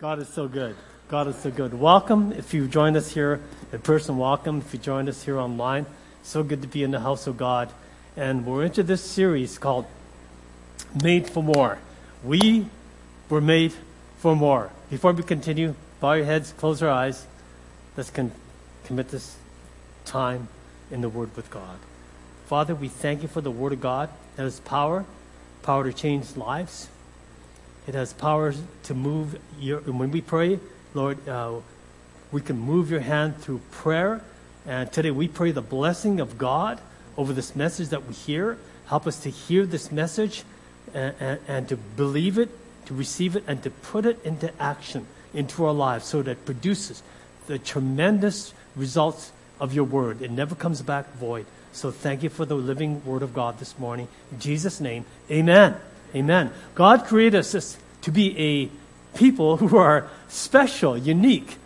God is so good. God is so good. Welcome. If you joined us here in person, welcome. If you joined us here online, so good to be in the house of God. And we're into this series called Made for More. We were made for more. Before we continue, bow your heads, close your eyes. Let's con- commit this time in the Word with God. Father, we thank you for the Word of God that has power, power to change lives. It has power to move. Your, when we pray, Lord, uh, we can move your hand through prayer. And today we pray the blessing of God over this message that we hear. Help us to hear this message and, and, and to believe it, to receive it, and to put it into action into our lives so that it produces the tremendous results of your word. It never comes back void. So thank you for the living word of God this morning. In Jesus' name, amen. Amen. God created us to be a people who are special, unique,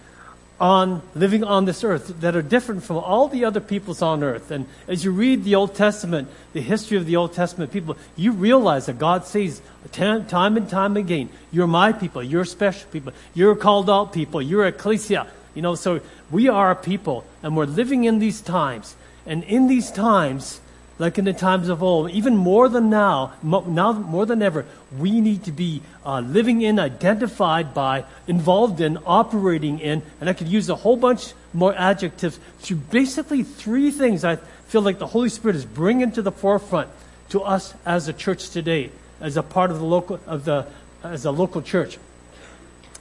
on living on this earth that are different from all the other peoples on earth. And as you read the Old Testament, the history of the Old Testament people, you realize that God says time and time again, you're my people, you're special people, you're called out people, you're ecclesia. You know, so we are a people and we're living in these times. And in these times, like in the times of old, even more than now, now more than ever, we need to be uh, living in, identified by, involved in, operating in, and I could use a whole bunch more adjectives to basically three things I feel like the Holy Spirit is bringing to the forefront to us as a church today, as a part of the local of the as a local church.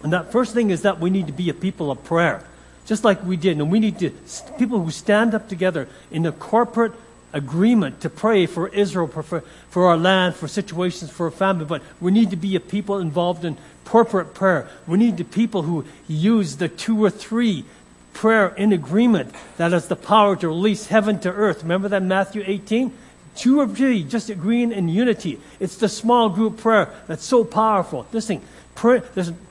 And that first thing is that we need to be a people of prayer, just like we did, and we need to people who stand up together in a corporate agreement to pray for Israel, for, for our land, for situations, for our family, but we need to be a people involved in corporate prayer. We need the people who use the two or three prayer in agreement that has the power to release heaven to earth. Remember that Matthew 18? Two or three just agreeing in unity. It's the small group prayer that's so powerful. This thing, pray,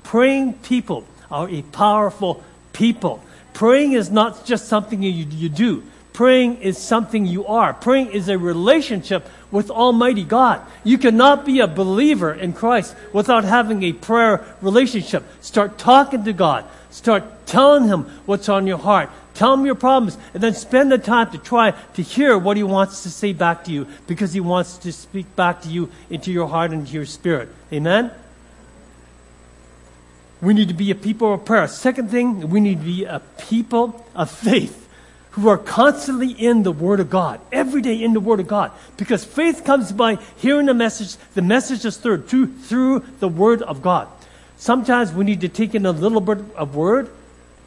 praying people are a powerful people. Praying is not just something you, you do. Praying is something you are. Praying is a relationship with Almighty God. You cannot be a believer in Christ without having a prayer relationship. Start talking to God. Start telling Him what's on your heart. Tell Him your problems. And then spend the time to try to hear what He wants to say back to you because He wants to speak back to you into your heart and into your spirit. Amen? We need to be a people of prayer. Second thing, we need to be a people of faith who are constantly in the Word of God, every day in the Word of God. Because faith comes by hearing the message. The message is through, through, through the Word of God. Sometimes we need to take in a little bit of Word.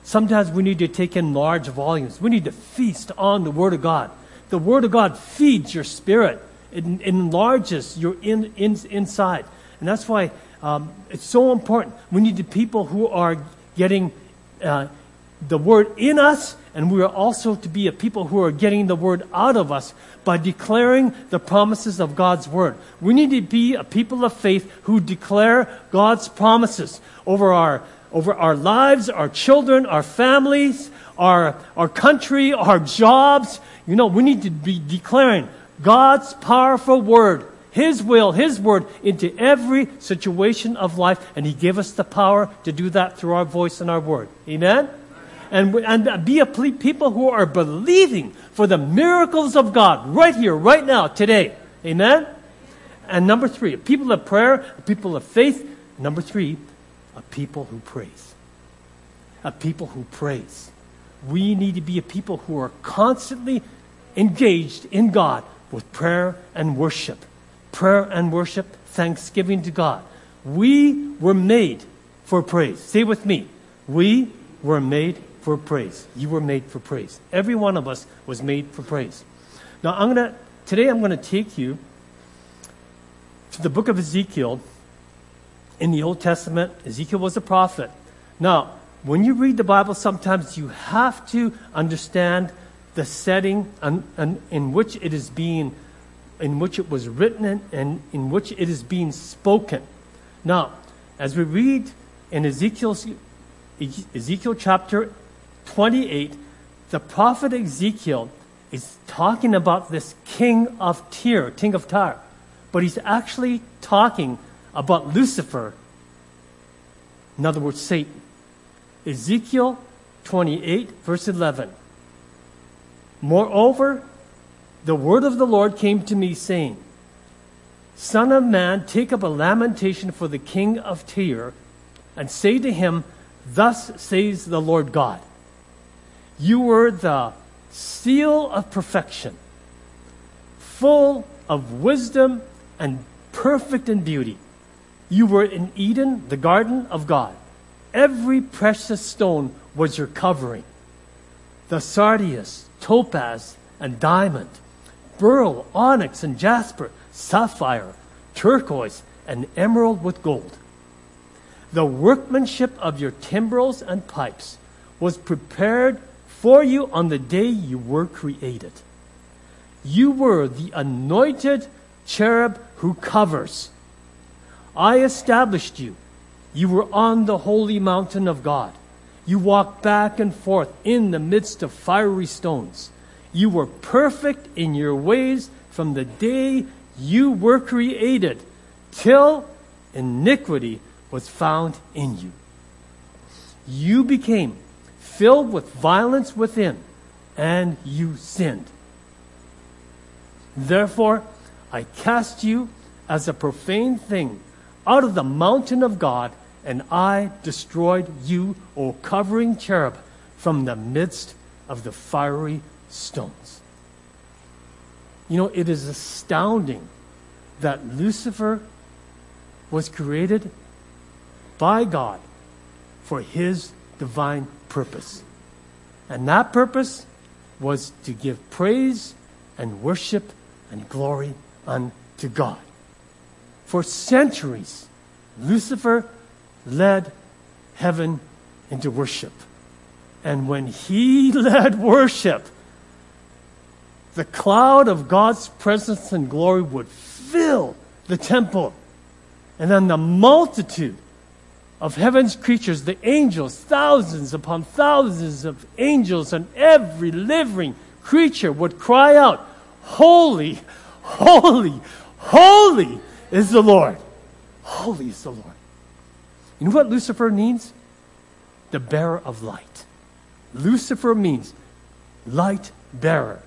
Sometimes we need to take in large volumes. We need to feast on the Word of God. The Word of God feeds your spirit. It, enlarges your in, in, inside. And that's why um, it's so important. We need the people who are getting uh, the Word in us and we are also to be a people who are getting the word out of us by declaring the promises of God's word. We need to be a people of faith who declare God's promises over our, over our lives, our children, our families, our, our country, our jobs. You know, we need to be declaring God's powerful word, His will, His word into every situation of life. And He gave us the power to do that through our voice and our word. Amen? And, and be a people who are believing for the miracles of God right here, right now, today. Amen? And number three, people of prayer, people of faith. Number three, a people who praise. A people who praise. We need to be a people who are constantly engaged in God with prayer and worship. Prayer and worship, thanksgiving to God. We were made for praise. Say with me. We were made for praise. You were made for praise. Every one of us was made for praise. Now, I'm to, today I'm going to take you to the book of Ezekiel. In the Old Testament, Ezekiel was a prophet. Now, when you read the Bible, sometimes you have to understand the setting and, and in which it is being, in which it was written and, and in which it is being spoken. Now, as we read in Ezekiel's, Ezekiel chapter 28, the prophet Ezekiel is talking about this king of Tyre, king of Tyre, but he's actually talking about Lucifer, In other words, Satan. Ezekiel 28, verse 11. Moreover, the word of the Lord came to me, saying, Son of man, take up a lamentation for the king of Tyre, and say to him, Thus says the Lord God, You were the seal of perfection, full of wisdom and perfect in beauty. You were in Eden, the garden of God. Every precious stone was your covering the sardius, topaz, and diamond, beryl, onyx, and jasper, sapphire, turquoise, and emerald with gold. The workmanship of your timbrels and pipes was prepared for you on the day you were created. You were the anointed cherub who covers. I established you. You were on the holy mountain of God. You walked back and forth in the midst of fiery stones. You were perfect in your ways from the day you were created till iniquity was found in you. You became filled with violence within, and you sinned. Therefore, I cast you as a profane thing out of the mountain of God and I destroyed you, O covering cherub, from the midst of the fiery stones. You know, it is astounding that Lucifer was created by God for his divine purpose. And that purpose was to give praise and worship and glory unto God. For centuries, Lucifer led heaven into worship. And when he led worship, the cloud of God's presence and glory would fill the temple. And then the multitude of heaven's creatures, the angels, thousands upon thousands of angels, and every living creature would cry out, Holy, holy, holy is the Lord. Holy is the Lord. You know what Lucifer means? The bearer of light. Lucifer means light bearer.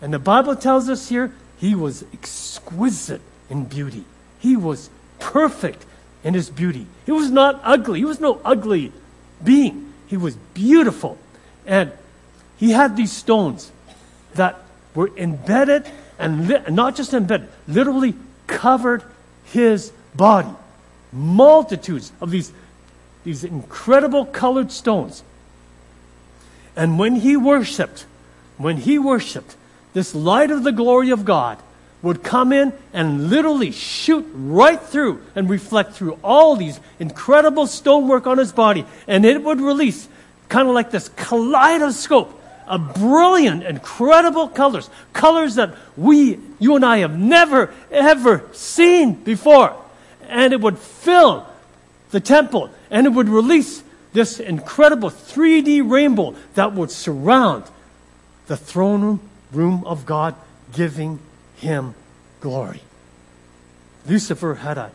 And the Bible tells us here he was exquisite in beauty. He was perfect in his beauty. He was not ugly. He was no ugly being. He was beautiful. And he had these stones that were embedded and li- not just embedded, literally covered his body multitudes of these, these incredible colored stones. And when he worshiped, when he worshiped, this light of the glory of God would come in and literally shoot right through and reflect through all these incredible stonework on his body. And it would release kind of like this kaleidoscope of brilliant, incredible colors. Colors that we, you and I have never, ever seen before and it would fill the temple and it would release this incredible 3D rainbow that would surround the throne room of God, giving him glory. Lucifer had a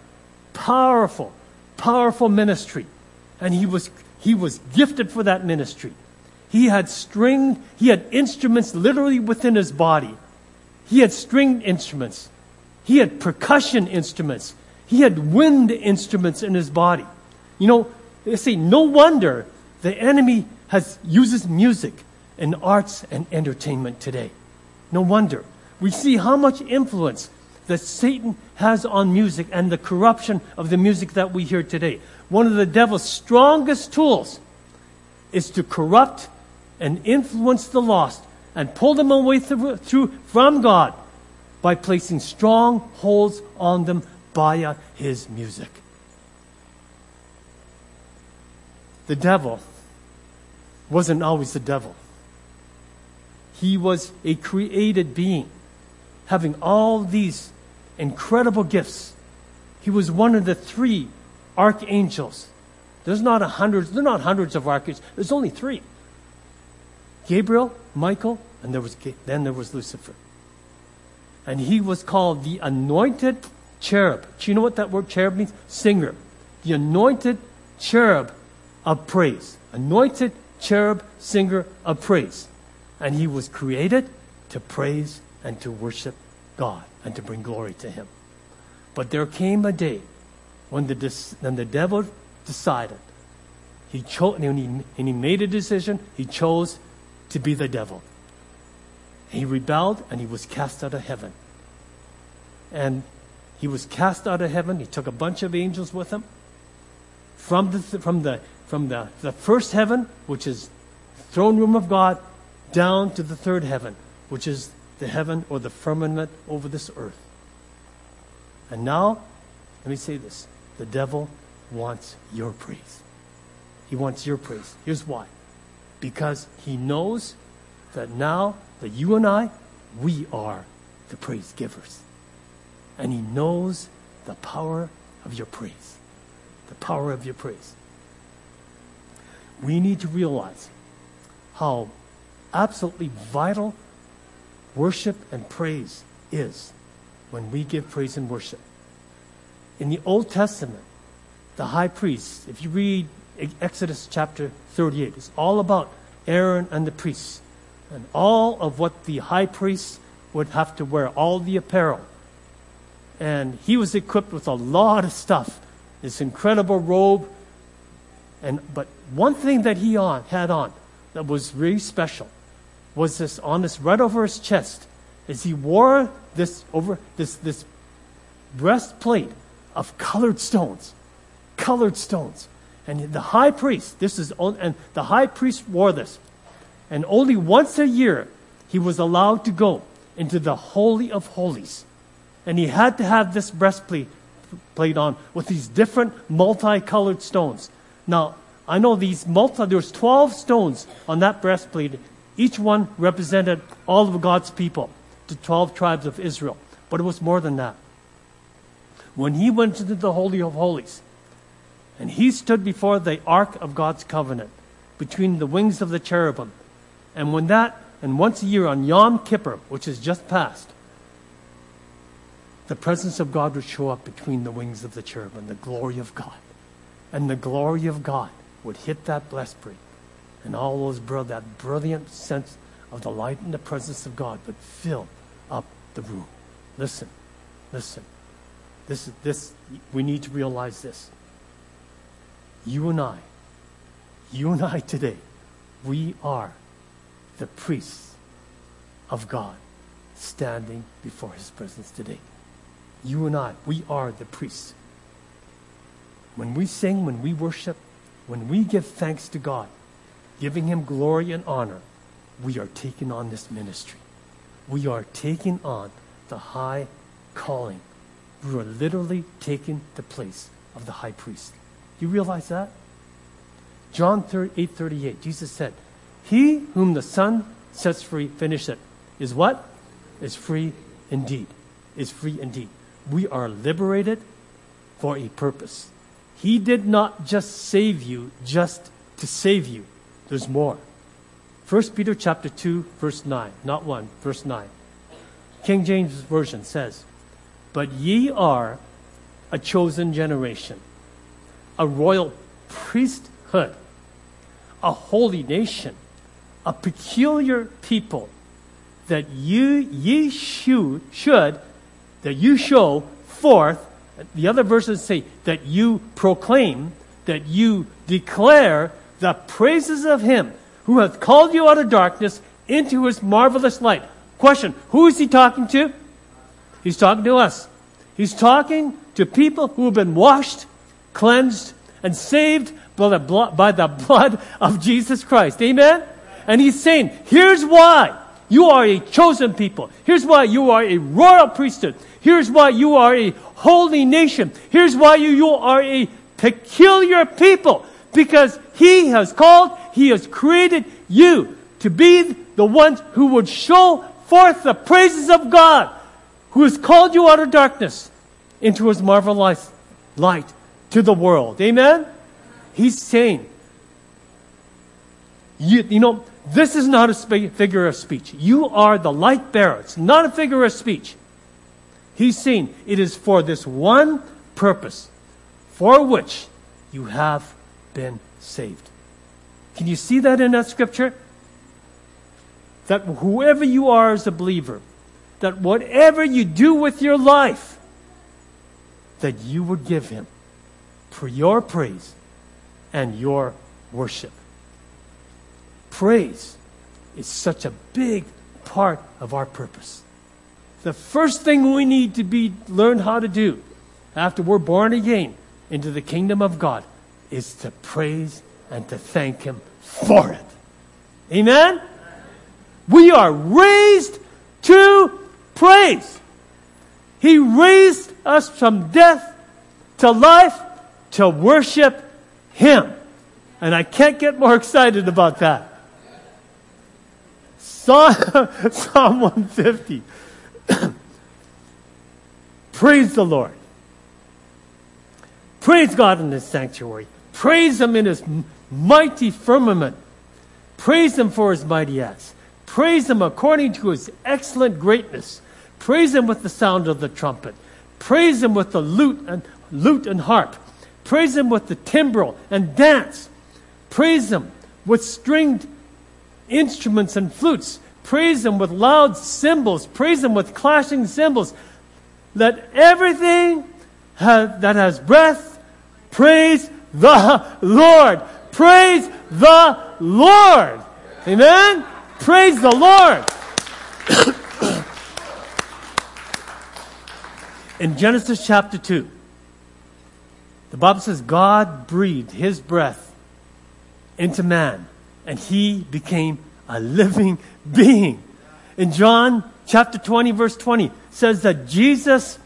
powerful, powerful ministry, and he was, he was gifted for that ministry. He had stringed, he had instruments literally within his body. He had stringed instruments. He had percussion instruments. He had wind instruments in his body. You know, they say no wonder the enemy has uses music in arts and entertainment today. No wonder. We see how much influence that Satan has on music and the corruption of the music that we hear today. One of the devil's strongest tools is to corrupt and influence the lost and pull them away through, through from God by placing strong holds on them via his music. The devil wasn't always the devil. He was a created being, having all these incredible gifts. He was one of the three archangels. There's not a hundred, there are not hundreds of archangels. There's only three. Gabriel, Michael, and there was, then there was Lucifer. And he was called the anointed cherub. Do you know what that word cherub means? Singer. The anointed cherub of praise, anointed cherub singer of praise. And he was created to praise and to worship God and to bring glory to him. But there came a day when the, when the devil decided, he chose, and he, and he made a decision, he chose to be the devil. He rebelled and he was cast out of heaven. And he was cast out of heaven. He took a bunch of angels with him from the, from the, from the, the first heaven, which is throne room of God, down to the third heaven, which is the heaven or the firmament over this earth. And now, let me say this the devil wants your praise. He wants your praise. Here's why because he knows that now that you and I, we are the praise givers. And he knows the power of your praise. The power of your praise. We need to realize how absolutely vital worship and praise is when we give praise and worship. In the Old Testament, the high priest, if you read Exodus chapter 38, it's all about Aaron and the priests and all of what the high priest would have to wear, all the apparel. And he was equipped with a lot of stuff, this incredible robe. And but one thing that he on had on that was really special was this on this right over his chest, is he wore this over this this breastplate of colored stones, colored stones. And the high priest, this is and the high priest wore this. And only once a year he was allowed to go into the Holy of Holies. And he had to have this breastplate plate on with these different multicolored stones. Now, I know these multi, there's 12 stones on that breastplate. Each one represented all of God's people, the 12 tribes of Israel. But it was more than that. When he went into the Holy of Holies, and he stood before the Ark of God's covenant, between the wings of the cherubim, and when that, and once a year on Yom Kippur, which is just past, the presence of God would show up between the wings of the cherubim, the glory of God. And the glory of God would hit that breastplate. And all those that brilliant sense of the light and the presence of God would fill up the room. Listen, listen. This, is this, we need to realize this. You and I, you and I today, we are the priests of God standing before his presence today. You and I, we are the priests. When we sing, when we worship, when we give thanks to God, giving him glory and honor, we are taking on this ministry. We are taking on the high calling. We are literally taking the place of the high priest. You realize that? John 8 38, Jesus said, he whom the Son sets free, finish it, is what? Is free indeed. Is free indeed. We are liberated for a purpose. He did not just save you just to save you. There's more. 1 Peter chapter 2 verse 9, not 1, verse 9. King James version says, "But ye are a chosen generation, a royal priesthood, a holy nation, a peculiar people that you ye should, should that you show forth the other verses say that you proclaim that you declare the praises of him who hath called you out of darkness into his marvelous light question who is he talking to he's talking to us he's talking to people who have been washed cleansed and saved by the blood, by the blood of jesus christ amen and he's saying, here's why you are a chosen people. Here's why you are a royal priesthood. Here's why you are a holy nation. Here's why you, you are a peculiar people. Because he has called, he has created you to be the ones who would show forth the praises of God, who has called you out of darkness into his marvelous light to the world. Amen? He's saying, you, you know, this is not a figure of speech. You are the light bearer. It's not a figure of speech. He's saying it is for this one purpose for which you have been saved. Can you see that in that scripture? That whoever you are as a believer, that whatever you do with your life, that you would give him for your praise and your worship. Praise is such a big part of our purpose. The first thing we need to be learn how to do after we're born again into the kingdom of God is to praise and to thank him for it. Amen? We are raised to praise. He raised us from death to life to worship Him. And I can't get more excited about that. Psalm, Psalm 150. Praise the Lord. Praise God in His sanctuary. Praise Him in His mighty firmament. Praise Him for His mighty acts. Praise Him according to His excellent greatness. Praise Him with the sound of the trumpet. Praise Him with the lute and lute and harp. Praise Him with the timbrel and dance. Praise Him with stringed instruments and flutes. Praise Him with loud cymbals. Praise Him with clashing cymbals. Let everything have, that has breath praise the Lord. Praise the Lord. Amen? Praise the Lord. In Genesis chapter 2, the Bible says God breathed his breath into man and he became a living being. In John chapter 20, verse 20, says that Jesus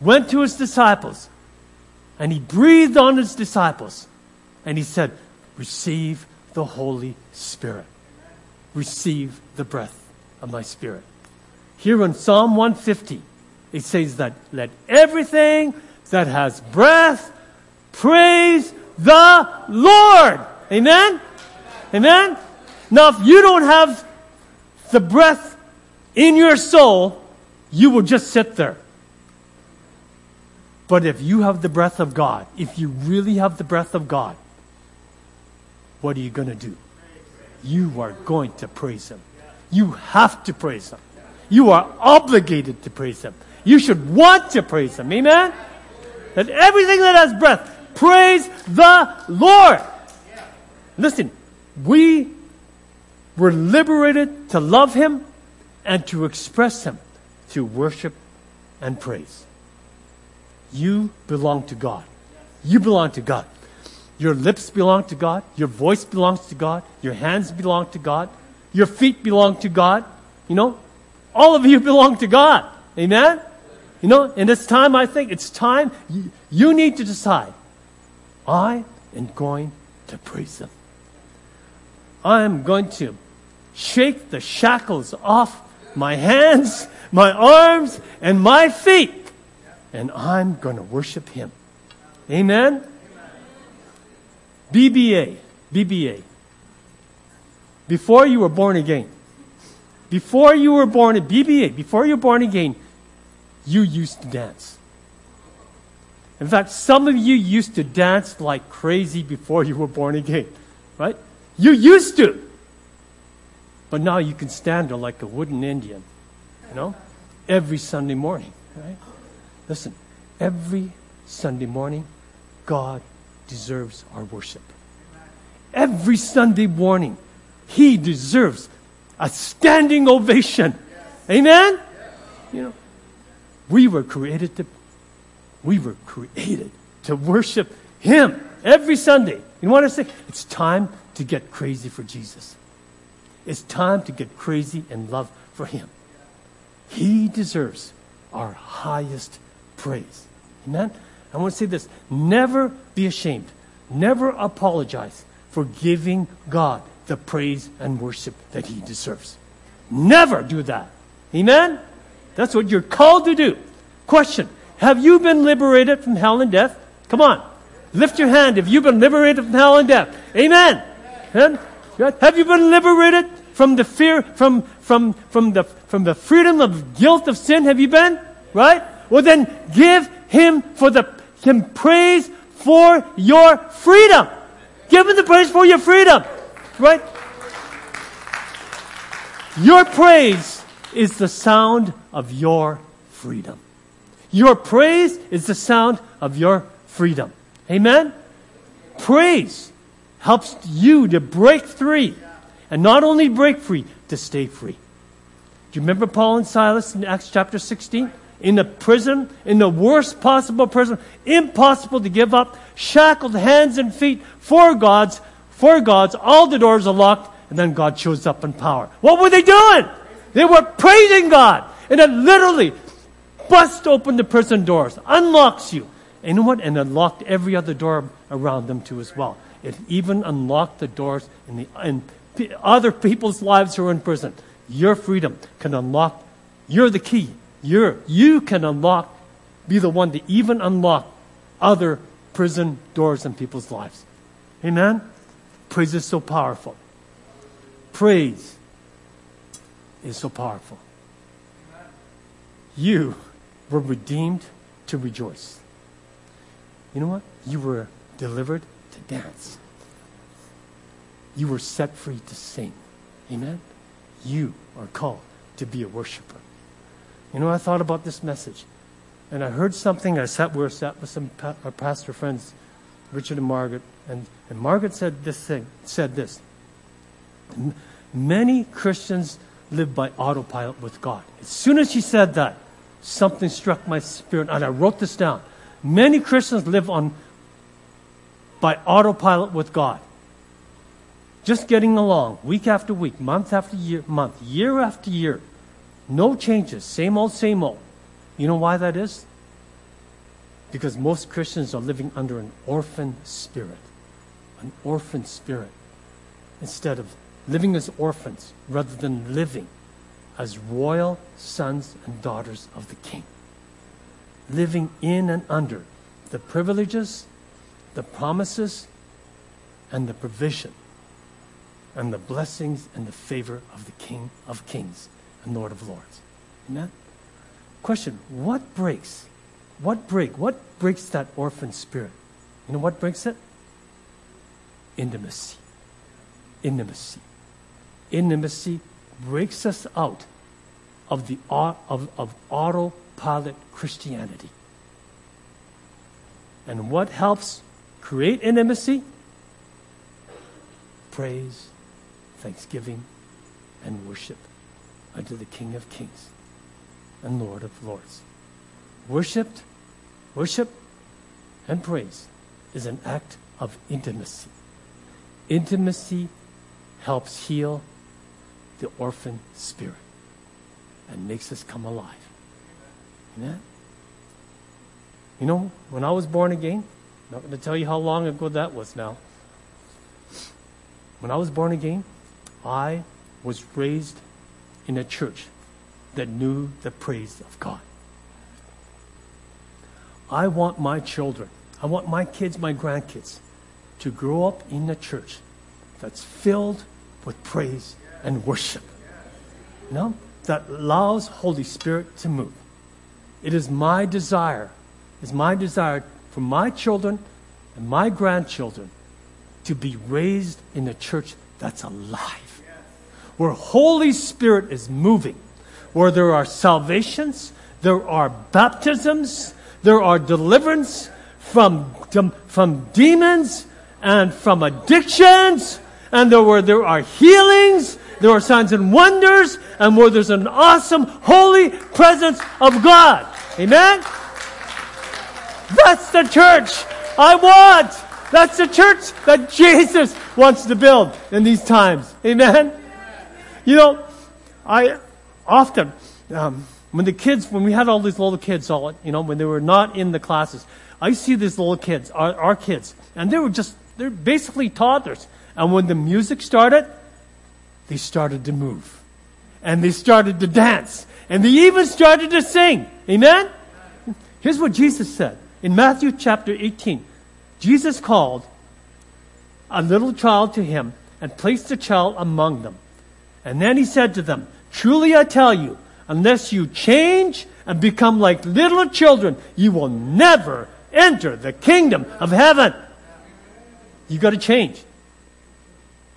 went to his disciples and he breathed on his disciples and he said, Receive the Holy Spirit. Receive the breath of my spirit. Here in Psalm 150, it says that let everything that has breath praise the Lord. Amen? Amen? Now, if you don't have the breath in your soul, you will just sit there. But if you have the breath of God, if you really have the breath of God, what are you going to do? You are going to praise Him. You have to praise Him. You are obligated to praise Him. You should want to praise Him. Amen? That everything that has breath, praise the Lord. Listen, we were liberated to love Him and to express Him through worship and praise. You belong to God. You belong to God. Your lips belong to God. Your voice belongs to God. Your hands belong to God. Your feet belong to God. You know, all of you belong to God. Amen? You know, and it's time, I think it's time you, need to decide. I am going to praise Him. I am going to shake the shackles off my hands, my arms, and my feet. And I'm going to worship Him. Amen? BBA. BBA. Before you were born again. Before you were born, BBA, before you were born again, you used to dance. In fact, some of you used to dance like crazy before you were born again, right? You used to. But now you can stand there like a wooden Indian, you know, every Sunday morning, right? Listen, every Sunday morning, God deserves our worship. Every Sunday morning, He deserves a standing ovation. Amen? You know, we were created to, we were created to worship Him every Sunday. You want to say? It's time to get crazy for Jesus. It's time to get crazy in love for Him. He deserves our highest praise. Amen? I want to say this never be ashamed, never apologize for giving God the praise and worship that He deserves. Never do that. Amen? That's what you're called to do. Question Have you been liberated from hell and death? Come on. Lift your hand if you've been liberated from hell and death. Amen. Amen. Have you been liberated from the fear, from, from, from, the, from the freedom of guilt of sin? Have you been? Right? Well, then give Him for the Him praise for your freedom. Give him the praise for your freedom. Right? Your praise is the sound of your freedom. Your praise is the sound of your freedom. Amen? Praise helps you to break free. And not only break free, to stay free. Do you remember Paul and Silas in Acts chapter 16? In the prison, in the worst possible prison, impossible to give up, shackled hands and feet for God's, for God's, all the doors are locked, and then God shows up in power. What were they doing? They were praising God. And it literally bust open the prison doors, unlocks you. And you know what? And unlocked every other door around them too as well. It even unlocked the doors in the in other people's lives who are in prison. Your freedom can unlock. You're the key. You're, you can unlock, be the one to even unlock other prison doors in people's lives. Amen? Praise is so powerful. Praise is so powerful. You were redeemed to rejoice. You know what? You were delivered to dance. You were set free to sing. Amen? You are called to be a worshiper. You know, I thought about this message, and I heard something. I sat, we were sat with some pa- our pastor friends, Richard and Margaret, and, and Margaret said this thing, said this. Many Christians live by autopilot with God. As soon as she said that, something struck my spirit, and I wrote this down. Many Christians live on by autopilot with God. Just getting along, week after week, month after year, month, year after year. No changes, same old, same old. You know why that is? Because most Christians are living under an orphan spirit. An orphan spirit. Instead of living as orphans rather than living as royal sons and daughters of the King. Living in and under the privileges, the promises, and the provision, and the blessings and the favor of the King of Kings and Lord of Lords. Amen? Question What breaks? What break? What breaks that orphan spirit? You know what breaks it? Intimacy. Intimacy intimacy breaks us out of the of, of autopilot Christianity. And what helps create intimacy? Praise, thanksgiving, and worship unto the King of Kings and Lord of Lords. Worshipped, worship, and praise is an act of intimacy. Intimacy helps heal the orphan spirit and makes us come alive. Amen? You know, when I was born again, I'm not going to tell you how long ago that was now. When I was born again, I was raised in a church that knew the praise of God. I want my children, I want my kids, my grandkids, to grow up in a church that's filled with praise and worship. You know, that allows Holy Spirit to move. It is my desire, is my desire for my children and my grandchildren to be raised in a church that's alive, where Holy Spirit is moving, where there are salvations, there are baptisms, there are deliverance from, from demons and from addictions, and there, where there are healings there are signs and wonders, and where there's an awesome, holy presence of God. Amen? That's the church I want. That's the church that Jesus wants to build in these times. Amen? You know, I often, um, when the kids, when we had all these little kids, all, you know, when they were not in the classes, I see these little kids, our, our kids, and they were just, they're basically toddlers. And when the music started, they started to move. And they started to dance. And they even started to sing. Amen? Here's what Jesus said in Matthew chapter 18. Jesus called a little child to him and placed the child among them. And then he said to them, Truly I tell you, unless you change and become like little children, you will never enter the kingdom of heaven. You got to change.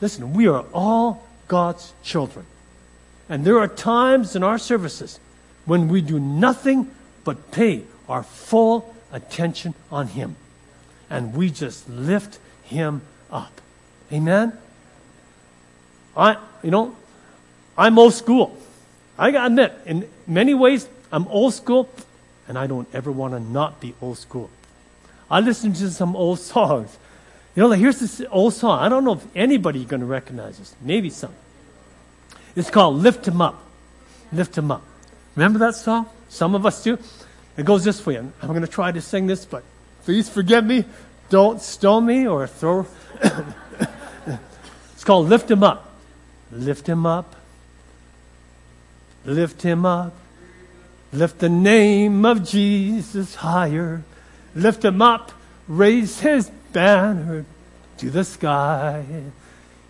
Listen, we are all God's children. And there are times in our services when we do nothing but pay our full attention on Him. And we just lift Him up. Amen? I, you know, I'm old school. I gotta admit, in many ways, I'm old school, and I don't ever want to not be old school. I listen to some old songs. You know, like here's this old song. I don't know if anybody's going to recognize this. Maybe some. It's called Lift Him Up. Lift Him Up. Remember that song? Some of us do. It goes this way. I'm going to try to sing this, but please forgive me. Don't stone me or throw. it's called Lift Him Up. Lift Him Up. Lift Him up. Lift the name of Jesus higher. Lift Him up. Raise His banner to the sky.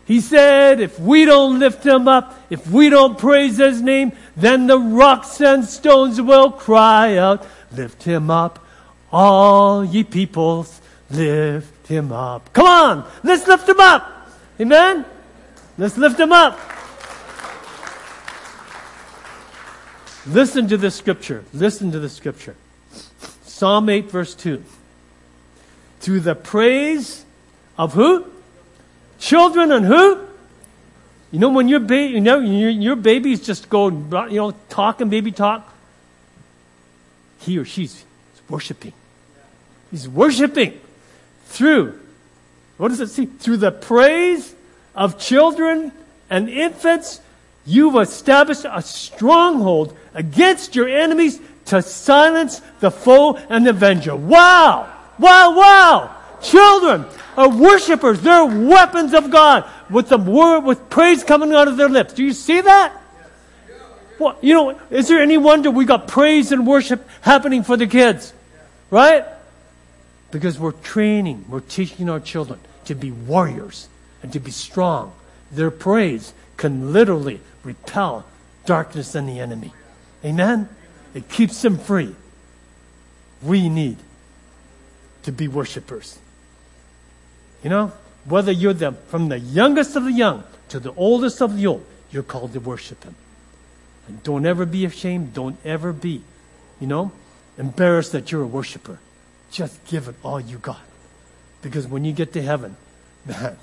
He said, if we don't lift him up, if we don't praise his name, then the rocks and stones will cry out, lift him up, all ye peoples, lift him up. Come on, let's lift him up. Amen? Let's lift him up. Listen to the scripture. Listen to the scripture. Psalm 8 verse 2. To the praise of who? Children and who? You know, when your baby, you know, your, your babies just go, you know, talking baby talk, he or she's worshiping. He's worshiping through, what does it say? Through the praise of children and infants, you've established a stronghold against your enemies to silence the foe and the avenger. Wow! Wow, wow! Children are worshipers. They're weapons of God with the word, with praise coming out of their lips. Do you see that? Well, you know, is there any wonder we got praise and worship happening for the kids? Right? Because we're training, we're teaching our children to be warriors and to be strong. Their praise can literally repel darkness and the enemy. Amen? It keeps them free. We need to be worshipers. You know, whether you're the, from the youngest of the young to the oldest of the old, you're called to worship Him. And don't ever be ashamed. Don't ever be, you know, embarrassed that you're a worshiper. Just give it all you got. Because when you get to heaven, man,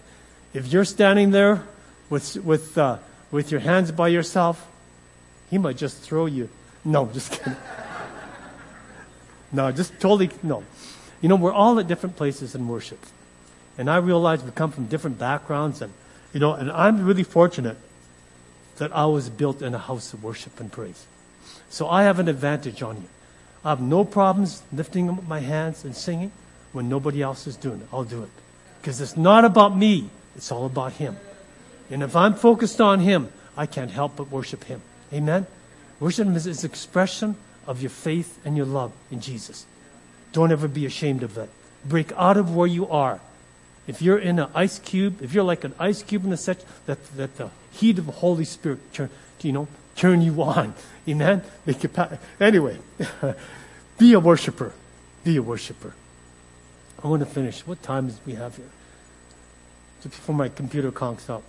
if you're standing there with, with, uh, with your hands by yourself, He might just throw you. No, just kidding. no, just totally, no. You know, we're all at different places in worship. And I realize we come from different backgrounds and, you know, and I'm really fortunate that I was built in a house of worship and praise. So I have an advantage on you. I have no problems lifting up my hands and singing when nobody else is doing it. I'll do it. Because it's not about me. It's all about Him. And if I'm focused on Him, I can't help but worship Him. Amen? Worship Him is an expression of your faith and your love in Jesus. Don't ever be ashamed of it. Break out of where you are if you're in an ice cube, if you're like an ice cube in a set, that, that the heat of the Holy Spirit turn, you know, turn you on. Amen? Make pa- anyway, be a worshiper. Be a worshiper. I want to finish. What time do we have here? Just before my computer conks up.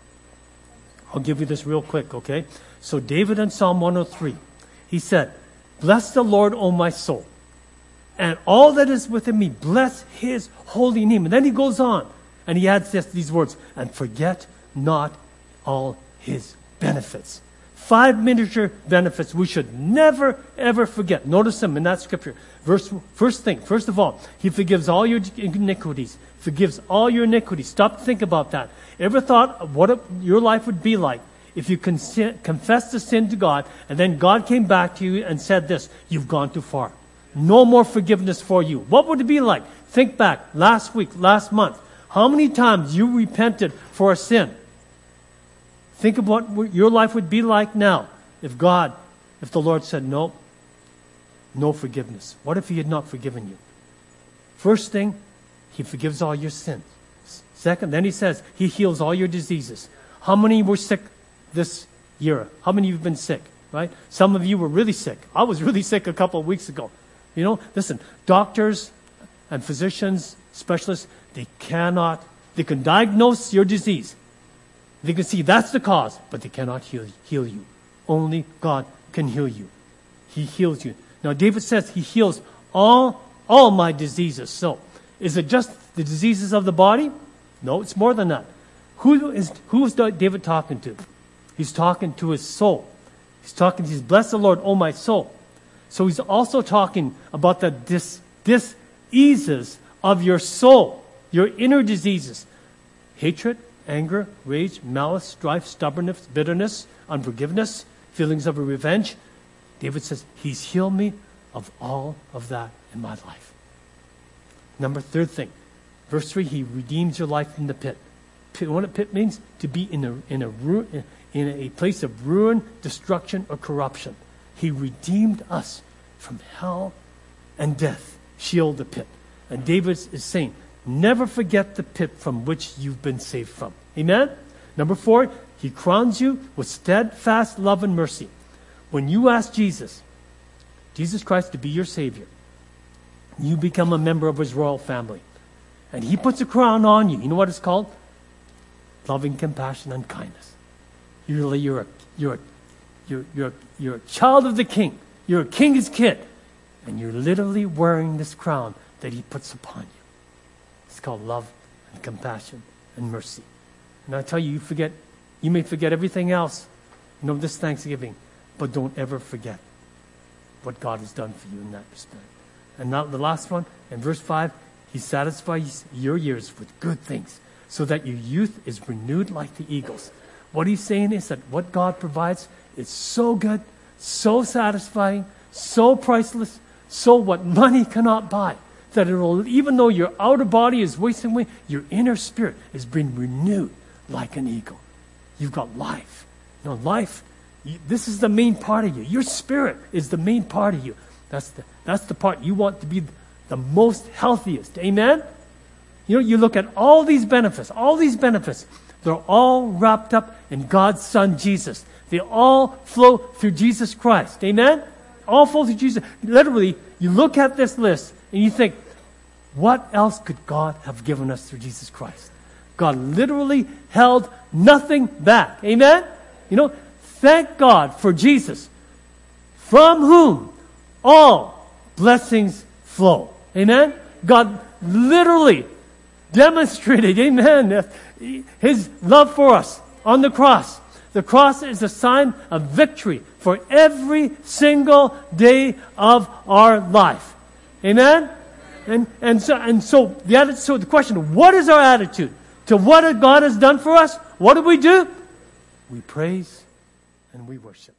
I'll give you this real quick, okay? So David in Psalm 103, he said, Bless the Lord, O my soul, and all that is within me, bless his holy name. And then he goes on. And he adds this, these words, and forget not all his benefits. Five miniature benefits we should never, ever forget. Notice them in that scripture. Verse, first thing, first of all, he forgives all your iniquities, forgives all your iniquities. Stop to think about that. Ever thought of what your life would be like if you confessed the sin to God and then God came back to you and said this, you've gone too far. No more forgiveness for you. What would it be like? Think back last week, last month. How many times you repented for a sin? Think of what your life would be like now if God, if the Lord said, no, no forgiveness. What if He had not forgiven you? First thing, He forgives all your sins. Second, then He says, He heals all your diseases. How many were sick this year? How many of you have been sick? Right? Some of you were really sick. I was really sick a couple of weeks ago. You know, listen, doctors and physicians, specialists, they cannot, they can diagnose your disease. They can see that's the cause, but they cannot heal, heal you. Only God can heal you. He heals you. Now, David says he heals all, all my diseases. So, is it just the diseases of the body? No, it's more than that. Who is, who is David talking to? He's talking to his soul. He's talking, he's bless the Lord, oh my soul. So he's also talking about the dis, diseases of your soul, your inner diseases. Hatred, anger, rage, malice, strife, stubbornness, bitterness, unforgiveness, feelings of revenge. David says, He's healed me of all of that in my life. Number third thing, verse 3, He redeems your life from the pit. pit what a pit means? To be in a, in, a, in a place of ruin, destruction, or corruption. He redeemed us from hell and death. Shield the pit. And David is saying, never forget the pit from which you've been saved from. Amen? Number four, he crowns you with steadfast love and mercy. When you ask Jesus, Jesus Christ to be your Savior, you become a member of his royal family. And he puts a crown on you. You know what it's called? Loving compassion and kindness. You're, you're, a, you're, you're, you're, you're a child of the king. You're a king's kid. And you're literally wearing this crown that he puts upon you. It's called love and compassion and mercy. And I tell you, you forget, you may forget everything else, you know, this Thanksgiving, but don't ever forget what God has done for you in that respect. And now the last one, in verse 5, He satisfies your years with good things, so that your youth is renewed like the eagles. What He's saying is that what God provides is so good, so satisfying, so priceless, so what money cannot buy. That it will, even though your outer body is wasting away, your inner spirit is being renewed like an eagle. You've got life. You know, life, you, this is the main part of you. Your spirit is the main part of you. That's the, that's the part you want to be the most healthiest. Amen? You know, you look at all these benefits, all these benefits, they're all wrapped up in God's Son, Jesus. They all flow through Jesus Christ. Amen? All flow through Jesus. Literally, you look at this list and you think, what else could God have given us through Jesus Christ? God literally held nothing back. Amen? You know, thank God for Jesus, from whom all blessings flow. Amen? God literally demonstrated, amen, his love for us on the cross. The cross is a sign of victory for every single day of our life. Amen? And, and, so, and so, the, so the question, what is our attitude to what God has done for us? What do we do? We praise and we worship.